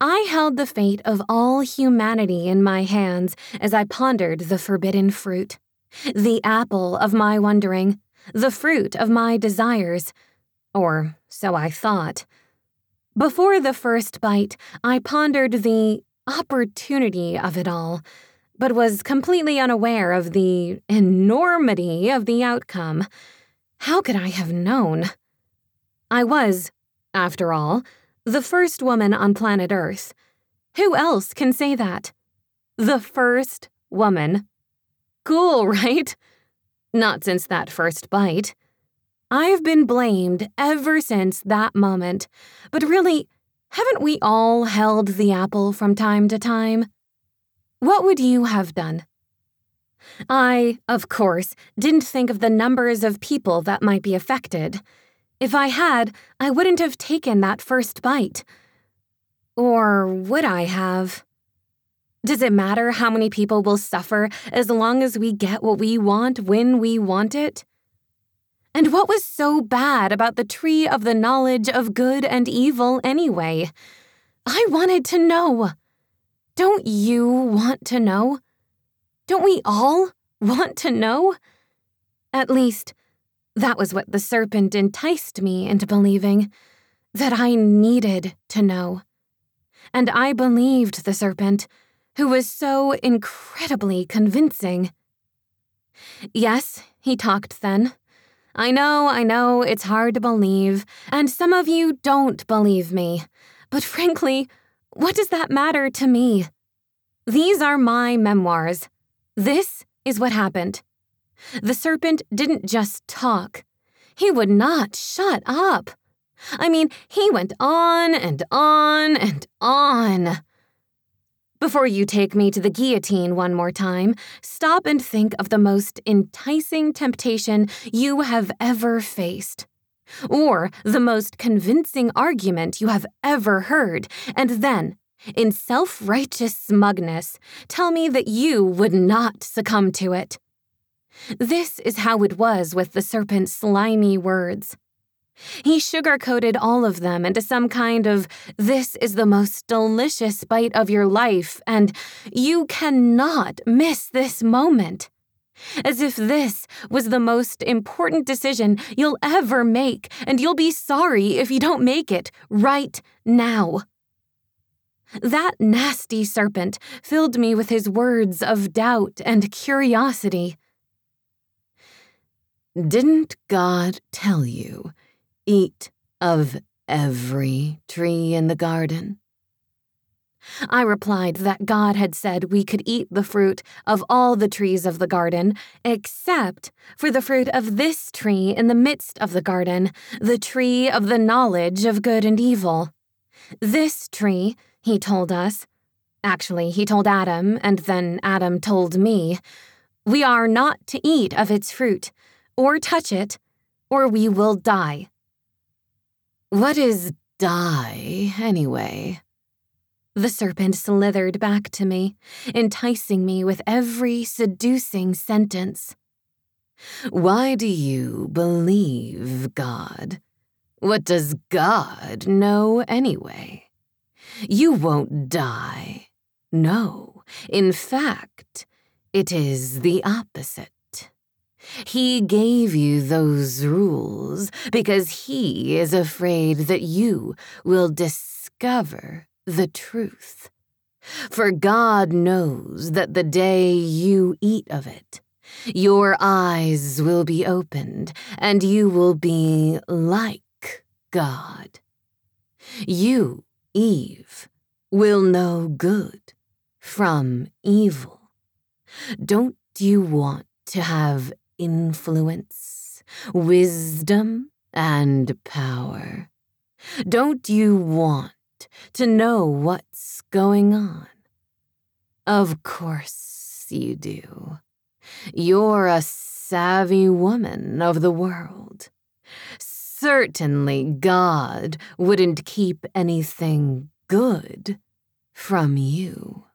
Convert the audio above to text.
I held the fate of all humanity in my hands as I pondered the forbidden fruit, the apple of my wondering, the fruit of my desires, or so I thought. Before the first bite, I pondered the opportunity of it all, but was completely unaware of the enormity of the outcome. How could I have known? I was, after all, the first woman on planet Earth. Who else can say that? The first woman. Cool, right? Not since that first bite. I've been blamed ever since that moment, but really, haven't we all held the apple from time to time? What would you have done? I, of course, didn't think of the numbers of people that might be affected. If I had, I wouldn't have taken that first bite. Or would I have? Does it matter how many people will suffer as long as we get what we want when we want it? And what was so bad about the tree of the knowledge of good and evil anyway? I wanted to know. Don't you want to know? Don't we all want to know? At least, that was what the serpent enticed me into believing that I needed to know. And I believed the serpent, who was so incredibly convincing. Yes, he talked then. I know, I know, it's hard to believe, and some of you don't believe me. But frankly, what does that matter to me? These are my memoirs. This is what happened. The serpent didn't just talk, he would not shut up. I mean, he went on and on and on. Before you take me to the guillotine one more time, stop and think of the most enticing temptation you have ever faced. Or the most convincing argument you have ever heard, and then, in self righteous smugness, tell me that you would not succumb to it. This is how it was with the serpent's slimy words. He sugar-coated all of them into some kind of, this is the most delicious bite of your life, and you cannot miss this moment. As if this was the most important decision you'll ever make, and you'll be sorry if you don't make it right now. That nasty serpent filled me with his words of doubt and curiosity. Didn't God tell you, eat of every tree in the garden? I replied that God had said we could eat the fruit of all the trees of the garden, except for the fruit of this tree in the midst of the garden, the tree of the knowledge of good and evil. This tree, he told us, actually, he told Adam, and then Adam told me, we are not to eat of its fruit or touch it, or we will die. What is die, anyway? The serpent slithered back to me, enticing me with every seducing sentence. Why do you believe God? What does God know anyway? You won't die. No, in fact, it is the opposite. He gave you those rules because he is afraid that you will discover the truth. For God knows that the day you eat of it, your eyes will be opened and you will be like God. You, Eve, will know good from evil. Don't you want to have influence, wisdom, and power. Don't you want to know what's going on? Of course you do. You're a savvy woman of the world. Certainly God wouldn't keep anything good from you.